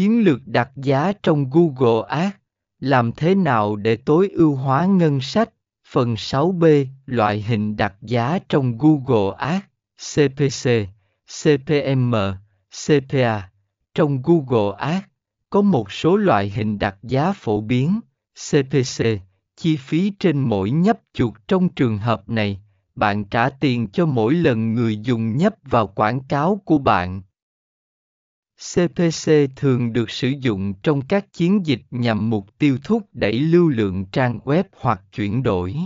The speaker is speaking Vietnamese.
Chiến lược đặt giá trong Google Ads, làm thế nào để tối ưu hóa ngân sách? Phần 6b Loại hình đặt giá trong Google Ads, CPC, CPM, CPA. Trong Google Ads, có một số loại hình đặt giá phổ biến, CPC, chi phí trên mỗi nhấp chuột trong trường hợp này, bạn trả tiền cho mỗi lần người dùng nhấp vào quảng cáo của bạn. CPC thường được sử dụng trong các chiến dịch nhằm mục tiêu thúc đẩy lưu lượng trang web hoặc chuyển đổi.